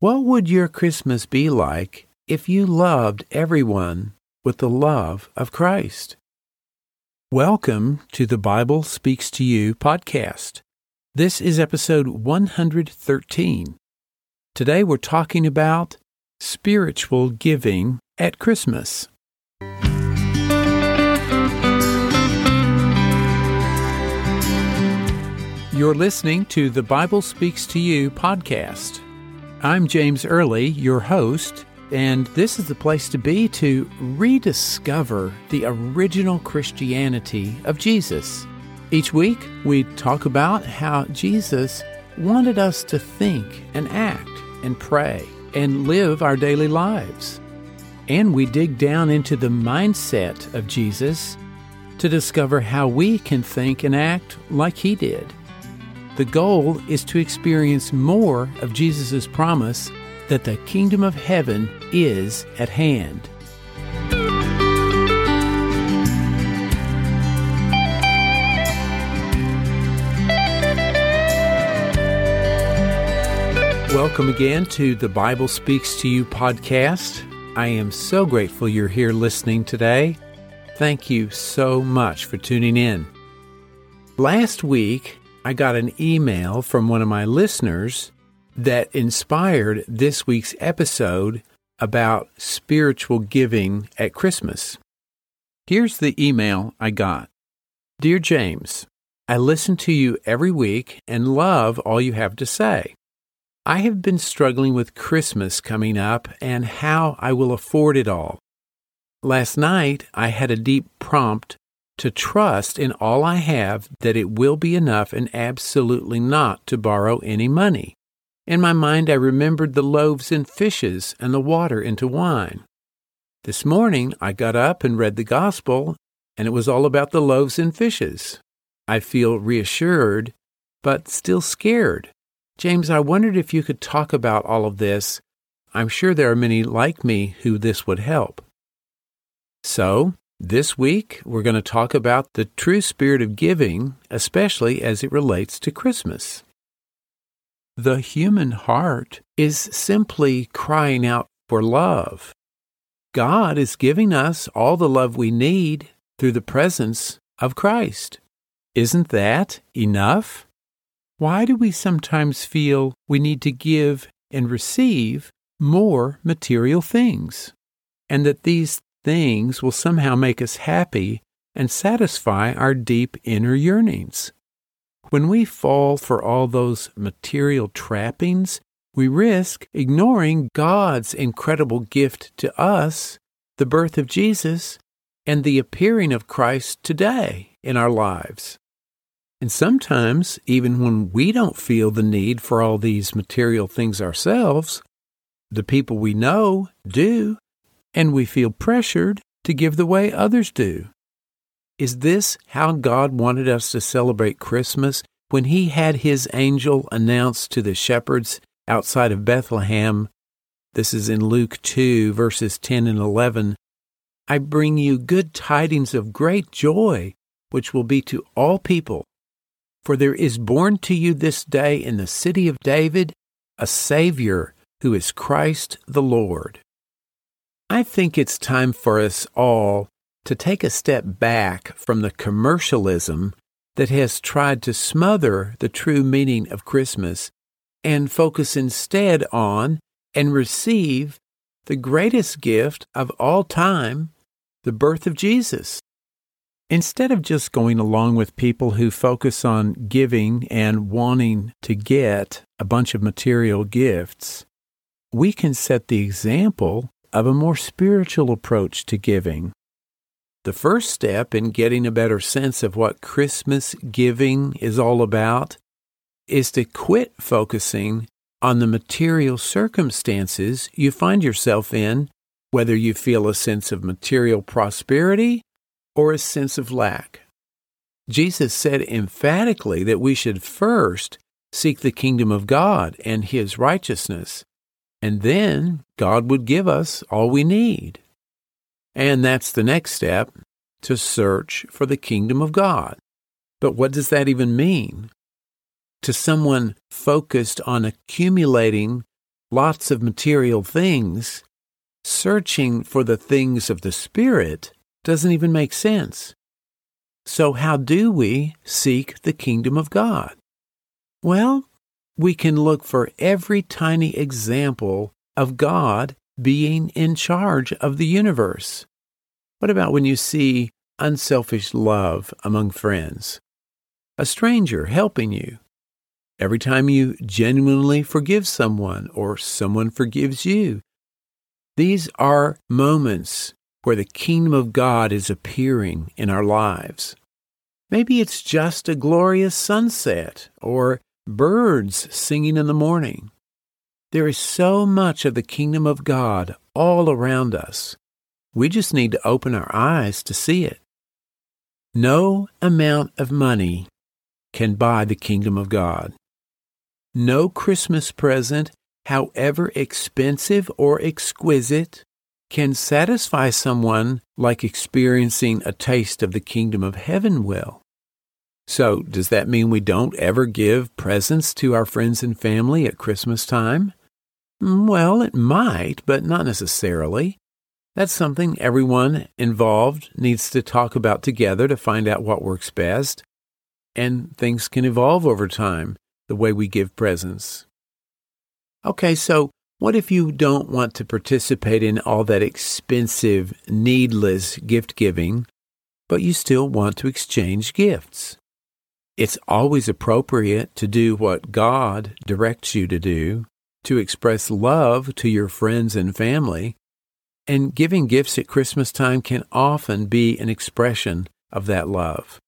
What would your Christmas be like if you loved everyone with the love of Christ? Welcome to the Bible Speaks to You podcast. This is episode 113. Today we're talking about spiritual giving at Christmas. You're listening to the Bible Speaks to You podcast. I'm James Early, your host, and this is the place to be to rediscover the original Christianity of Jesus. Each week, we talk about how Jesus wanted us to think and act and pray and live our daily lives. And we dig down into the mindset of Jesus to discover how we can think and act like he did. The goal is to experience more of Jesus' promise that the kingdom of heaven is at hand. Welcome again to the Bible Speaks to You podcast. I am so grateful you're here listening today. Thank you so much for tuning in. Last week, I got an email from one of my listeners that inspired this week's episode about spiritual giving at Christmas. Here's the email I got Dear James, I listen to you every week and love all you have to say. I have been struggling with Christmas coming up and how I will afford it all. Last night, I had a deep prompt to trust in all I have that it will be enough and absolutely not to borrow any money. In my mind, I remembered the loaves and fishes and the water into wine. This morning, I got up and read the gospel, and it was all about the loaves and fishes. I feel reassured, but still scared. James, I wondered if you could talk about all of this. I'm sure there are many like me who this would help. So, this week, we're going to talk about the true spirit of giving, especially as it relates to Christmas. The human heart is simply crying out for love. God is giving us all the love we need through the presence of Christ. Isn't that enough? Why do we sometimes feel we need to give and receive more material things? And that these things will somehow make us happy and satisfy our deep inner yearnings. When we fall for all those material trappings, we risk ignoring God's incredible gift to us, the birth of Jesus, and the appearing of Christ today in our lives. And sometimes, even when we don't feel the need for all these material things ourselves, the people we know do and we feel pressured to give the way others do. Is this how God wanted us to celebrate Christmas when He had His angel announce to the shepherds outside of Bethlehem? This is in Luke 2, verses 10 and 11. I bring you good tidings of great joy, which will be to all people. For there is born to you this day in the city of David a Savior who is Christ the Lord. I think it's time for us all to take a step back from the commercialism that has tried to smother the true meaning of Christmas and focus instead on and receive the greatest gift of all time, the birth of Jesus. Instead of just going along with people who focus on giving and wanting to get a bunch of material gifts, we can set the example of a more spiritual approach to giving. The first step in getting a better sense of what Christmas giving is all about is to quit focusing on the material circumstances you find yourself in, whether you feel a sense of material prosperity or a sense of lack. Jesus said emphatically that we should first seek the kingdom of God and his righteousness, and then God would give us all we need. And that's the next step to search for the kingdom of God. But what does that even mean? To someone focused on accumulating lots of material things, searching for the things of the Spirit doesn't even make sense. So, how do we seek the kingdom of God? Well, we can look for every tiny example of God being in charge of the universe. What about when you see unselfish love among friends? A stranger helping you. Every time you genuinely forgive someone or someone forgives you. These are moments where the kingdom of God is appearing in our lives. Maybe it's just a glorious sunset or birds singing in the morning. There is so much of the kingdom of God all around us. We just need to open our eyes to see it. No amount of money can buy the kingdom of God. No Christmas present, however expensive or exquisite, can satisfy someone like experiencing a taste of the kingdom of heaven will. So, does that mean we don't ever give presents to our friends and family at Christmas time? Mm, well, it might, but not necessarily. That's something everyone involved needs to talk about together to find out what works best. And things can evolve over time, the way we give presents. Okay, so what if you don't want to participate in all that expensive, needless gift giving, but you still want to exchange gifts? It's always appropriate to do what God directs you to do, to express love to your friends and family. And giving gifts at Christmas time can often be an expression of that love.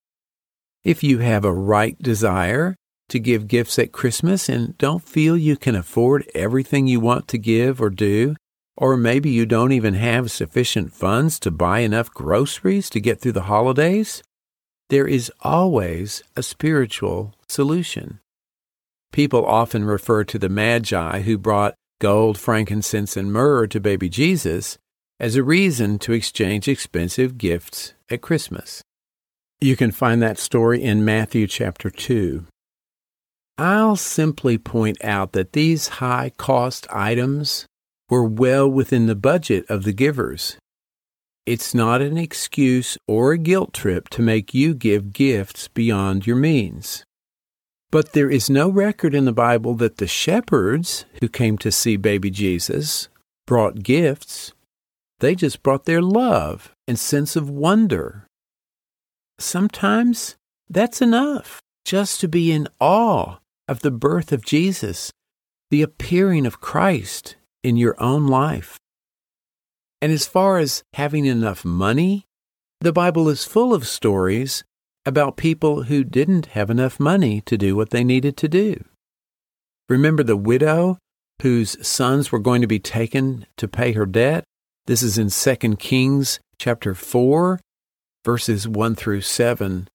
If you have a right desire to give gifts at Christmas and don't feel you can afford everything you want to give or do, or maybe you don't even have sufficient funds to buy enough groceries to get through the holidays, there is always a spiritual solution. People often refer to the Magi who brought gold, frankincense, and myrrh to baby Jesus as a reason to exchange expensive gifts at Christmas. You can find that story in Matthew chapter 2. I'll simply point out that these high cost items were well within the budget of the givers it's not an excuse or a guilt trip to make you give gifts beyond your means. But there is no record in the Bible that the shepherds who came to see baby Jesus brought gifts. They just brought their love and sense of wonder. Sometimes that's enough just to be in awe of the birth of Jesus, the appearing of Christ in your own life. And as far as having enough money, the Bible is full of stories about people who didn't have enough money to do what they needed to do. Remember the widow whose sons were going to be taken to pay her debt? This is in 2 Kings chapter 4, verses 1 through 7.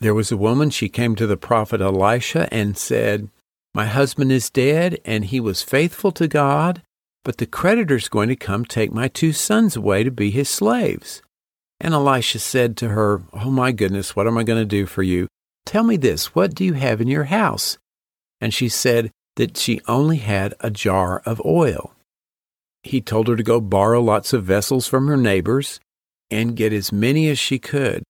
There was a woman, she came to the prophet Elisha and said, My husband is dead, and he was faithful to God but the creditor's going to come take my two sons away to be his slaves. And Elisha said to her, Oh my goodness, what am I going to do for you? Tell me this, what do you have in your house? And she said that she only had a jar of oil. He told her to go borrow lots of vessels from her neighbors and get as many as she could,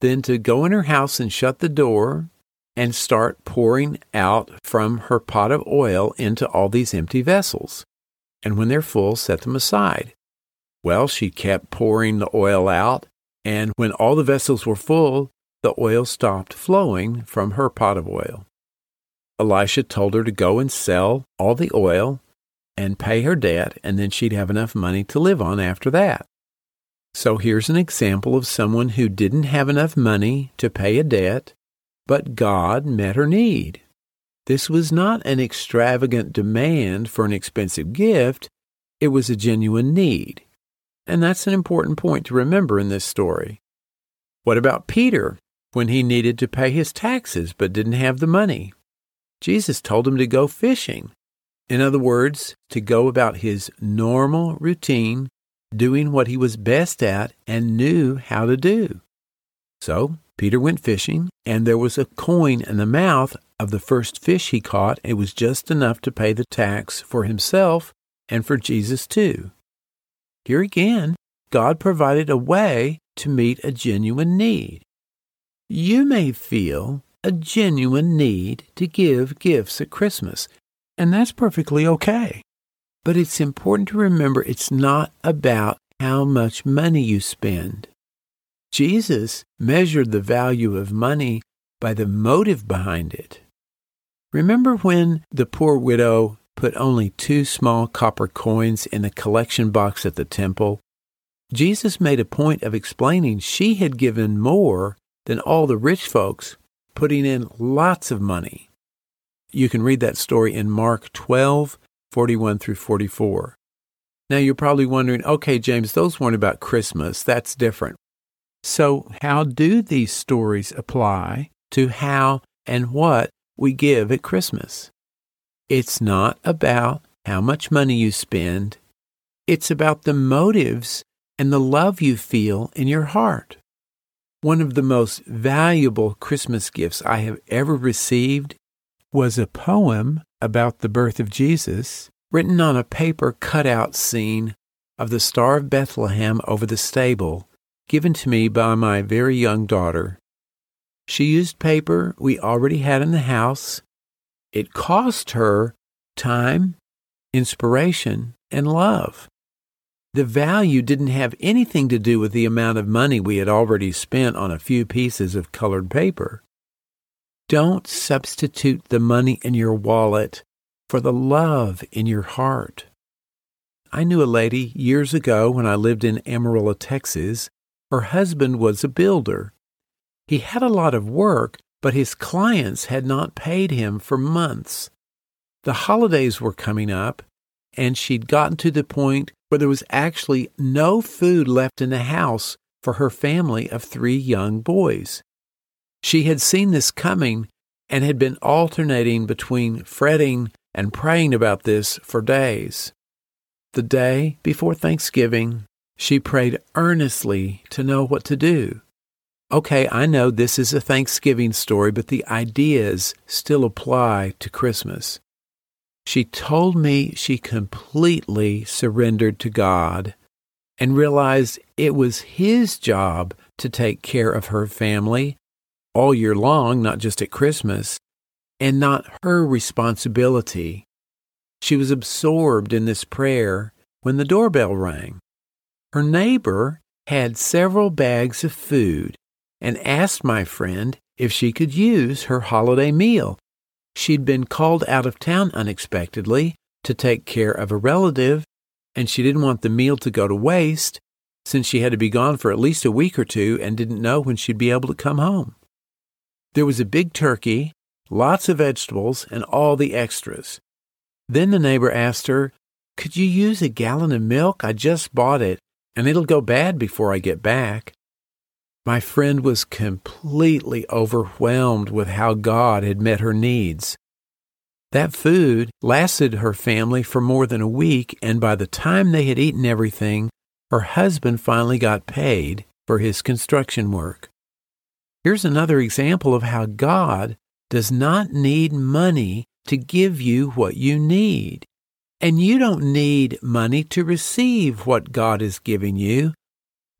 then to go in her house and shut the door and start pouring out from her pot of oil into all these empty vessels and when they're full, set them aside. Well, she kept pouring the oil out, and when all the vessels were full, the oil stopped flowing from her pot of oil. Elisha told her to go and sell all the oil and pay her debt, and then she'd have enough money to live on after that. So here's an example of someone who didn't have enough money to pay a debt, but God met her need. This was not an extravagant demand for an expensive gift, it was a genuine need. And that's an important point to remember in this story. What about Peter when he needed to pay his taxes but didn't have the money? Jesus told him to go fishing. In other words, to go about his normal routine, doing what he was best at and knew how to do. So Peter went fishing, and there was a coin in the mouth of the first fish he caught. It was just enough to pay the tax for himself and for Jesus too. Here again, God provided a way to meet a genuine need. You may feel a genuine need to give gifts at Christmas, and that's perfectly okay. But it's important to remember it's not about how much money you spend. Jesus measured the value of money by the motive behind it. Remember when the poor widow put only two small copper coins in the collection box at the temple? Jesus made a point of explaining she had given more than all the rich folks, putting in lots of money. You can read that story in Mark 12, 41 through 44. Now you're probably wondering, okay, James, those weren't about Christmas. That's different. So, how do these stories apply to how and what we give at Christmas? It's not about how much money you spend. It's about the motives and the love you feel in your heart. One of the most valuable Christmas gifts I have ever received was a poem about the birth of Jesus written on a paper cutout scene of the Star of Bethlehem over the stable, given to me by my very young daughter. She used paper we already had in the house. It cost her time, inspiration, and love. The value didn't have anything to do with the amount of money we had already spent on a few pieces of colored paper. Don't substitute the money in your wallet for the love in your heart. I knew a lady years ago when I lived in Amarillo, Texas. Her husband was a builder. He had a lot of work, but his clients had not paid him for months. The holidays were coming up, and she'd gotten to the point where there was actually no food left in the house for her family of three young boys. She had seen this coming and had been alternating between fretting and praying about this for days. The day before Thanksgiving, she prayed earnestly to know what to do. Okay, I know this is a Thanksgiving story, but the ideas still apply to Christmas. She told me she completely surrendered to God and realized it was His job to take care of her family all year long, not just at Christmas, and not her responsibility. She was absorbed in this prayer when the doorbell rang. Her neighbor had several bags of food and asked my friend if she could use her holiday meal She'd been called out of town unexpectedly to take care of a relative, and she didn't want the meal to go to waste since she had to be gone for at least a week or two and didn't know when she'd be able to come home. There was a big turkey, lots of vegetables, and all the extras. Then the neighbor asked her, Could you use a gallon of milk? I just bought it, and it'll go bad before I get back. My friend was completely overwhelmed with how God had met her needs. That food lasted her family for more than a week, and by the time they had eaten everything, her husband finally got paid for his construction work. Here's another example of how God does not need money to give you what you need. And you don't need money to receive what God is giving you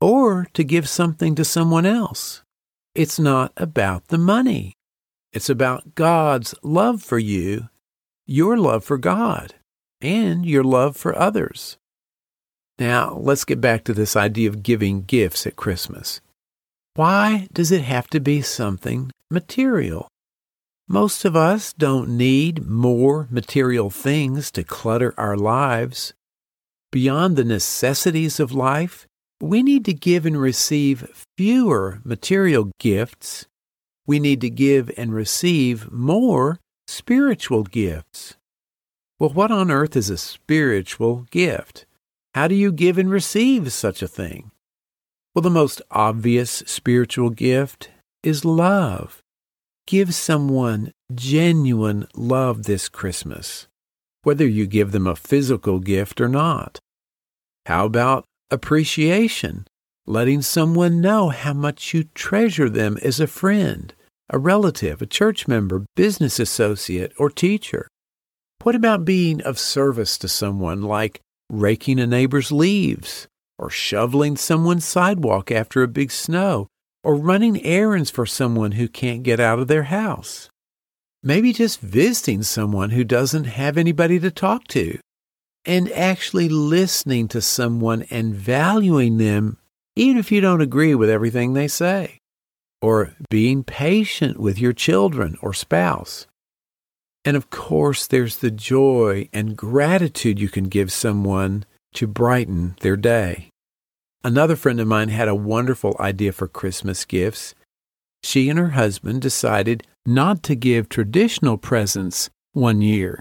or to give something to someone else. It's not about the money. It's about God's love for you, your love for God, and your love for others. Now, let's get back to this idea of giving gifts at Christmas. Why does it have to be something material? Most of us don't need more material things to clutter our lives. Beyond the necessities of life, we need to give and receive fewer material gifts. We need to give and receive more spiritual gifts. Well, what on earth is a spiritual gift? How do you give and receive such a thing? Well, the most obvious spiritual gift is love. Give someone genuine love this Christmas, whether you give them a physical gift or not. How about appreciation, letting someone know how much you treasure them as a friend a relative, a church member, business associate, or teacher? What about being of service to someone like raking a neighbor's leaves, or shoveling someone's sidewalk after a big snow, or running errands for someone who can't get out of their house? Maybe just visiting someone who doesn't have anybody to talk to, and actually listening to someone and valuing them, even if you don't agree with everything they say, or being patient with your children or spouse. And of course, there's the joy and gratitude you can give someone to brighten their day. Another friend of mine had a wonderful idea for Christmas gifts. She and her husband decided not to give traditional presents one year.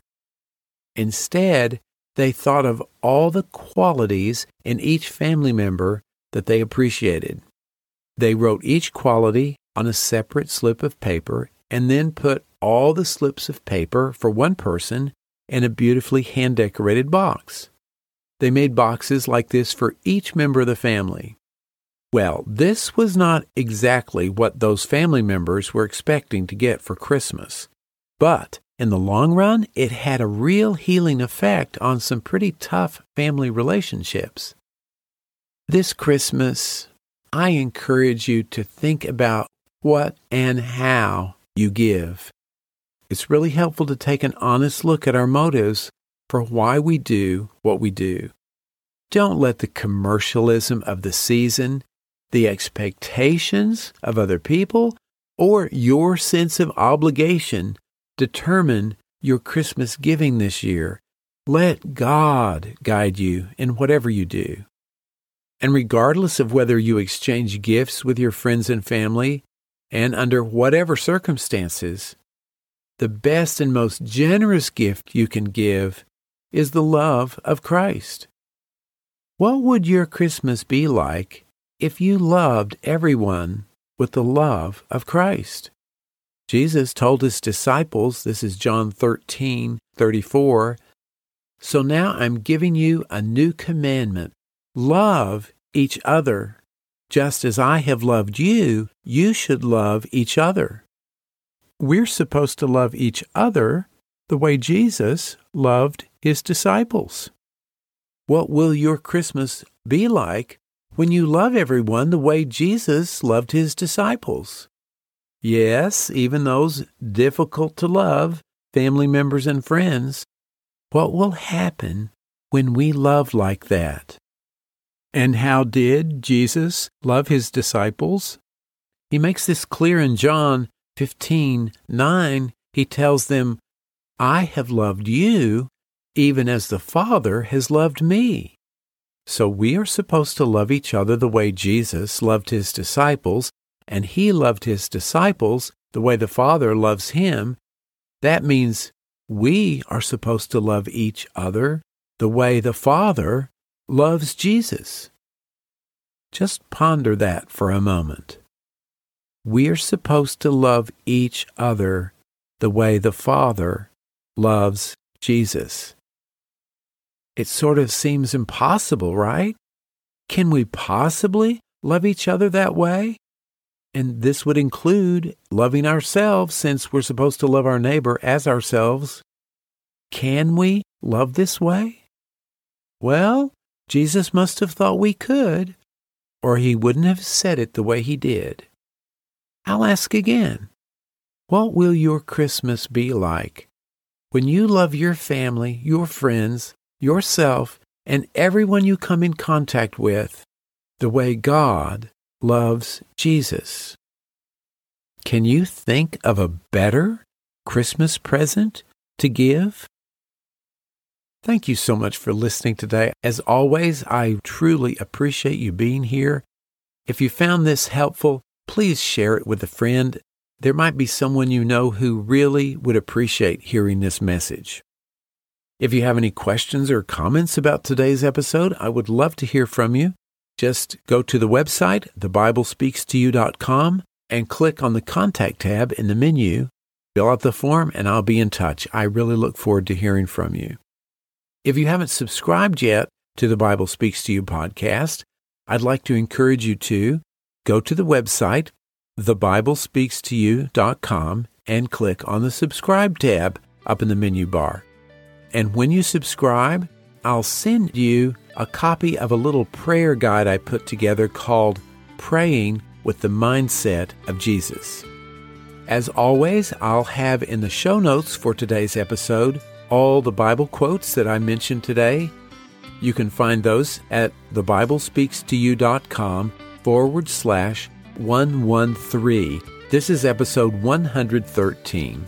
Instead, they thought of all the qualities in each family member that they appreciated. They wrote each quality on a separate slip of paper and then put all the slips of paper for one person in a beautifully hand decorated box. They made boxes like this for each member of the family. Well, this was not exactly what those family members were expecting to get for Christmas, but in the long run, it had a real healing effect on some pretty tough family relationships. This Christmas, I encourage you to think about what and how you give. It's really helpful to take an honest look at our motives for why we do what we do. Don't let the commercialism of the season, the expectations of other people, or your sense of obligation determine your Christmas giving this year. Let God guide you in whatever you do. And regardless of whether you exchange gifts with your friends and family, and under whatever circumstances, the best and most generous gift you can give is the love of Christ. What would your Christmas be like if you loved everyone with the love of Christ? Jesus told his disciples, this is John 13, 34, So now I'm giving you a new commandment. Love each other. Just as I have loved you, you should love each other. We're supposed to love each other the way Jesus loved his disciples. What will your Christmas be like when you love everyone the way Jesus loved his disciples? Yes, even those difficult to love family members and friends. What will happen when we love like that? And how did Jesus love his disciples? He makes this clear in John 15 9. He tells them, I have loved you even as the Father has loved me. So we are supposed to love each other the way Jesus loved his disciples and he loved his disciples the way the Father loves him, that means we are supposed to love each other the way the Father loves Jesus. Just ponder that for a moment. We are supposed to love each other the way the Father loves Jesus. It sort of seems impossible, right? Can we possibly love each other that way? And this would include loving ourselves since we're supposed to love our neighbor as ourselves. Can we love this way? Well, Jesus must have thought we could, or he wouldn't have said it the way he did. I'll ask again What will your Christmas be like when you love your family, your friends, yourself, and everyone you come in contact with the way God loves Jesus. Can you think of a better Christmas present to give? Thank you so much for listening today. As always, I truly appreciate you being here. If you found this helpful, please share it with a friend. There might be someone you know who really would appreciate hearing this message. If you have any questions or comments about today's episode, I would love to hear from you. Just go to the website, thebiblespeakstoyou.com, and click on the contact tab in the menu. Fill out the form, and I'll be in touch. I really look forward to hearing from you. If you haven't subscribed yet to the Bible Speaks to You podcast, I'd like to encourage you to go to the website, thebiblespeakstoyou.com and click on the subscribe tab up in the menu bar. And when you subscribe, I'll send you a copy of a little prayer guide I put together called Praying with the Mindset of Jesus. As always, I'll have in the show notes for today's episode all the Bible quotes that I mentioned today. You can find those at thebiblespeakstoyou.com forward slash 113. This is episode 113.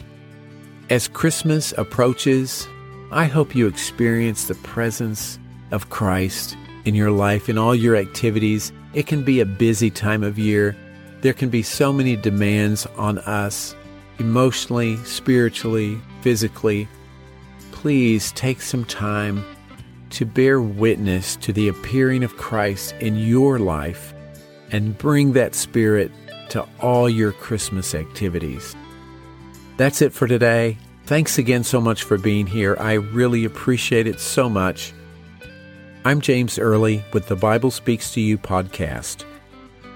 As Christmas approaches, I hope you experience the presence of Christ in your life, in all your activities. It can be a busy time of year. There can be so many demands on us, emotionally, spiritually, physically. Please take some time to bear witness to the appearing of Christ in your life and bring that spirit to all your Christmas activities. That's it for today. Thanks again so much for being here. I really appreciate it so much. I'm James Early with the Bible Speaks to You podcast.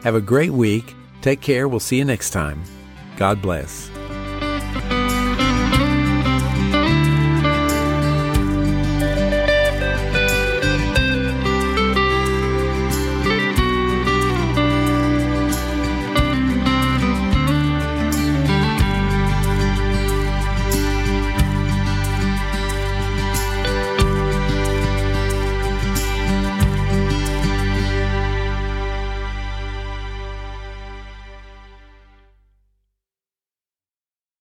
Have a great week. Take care. We'll see you next time. God bless.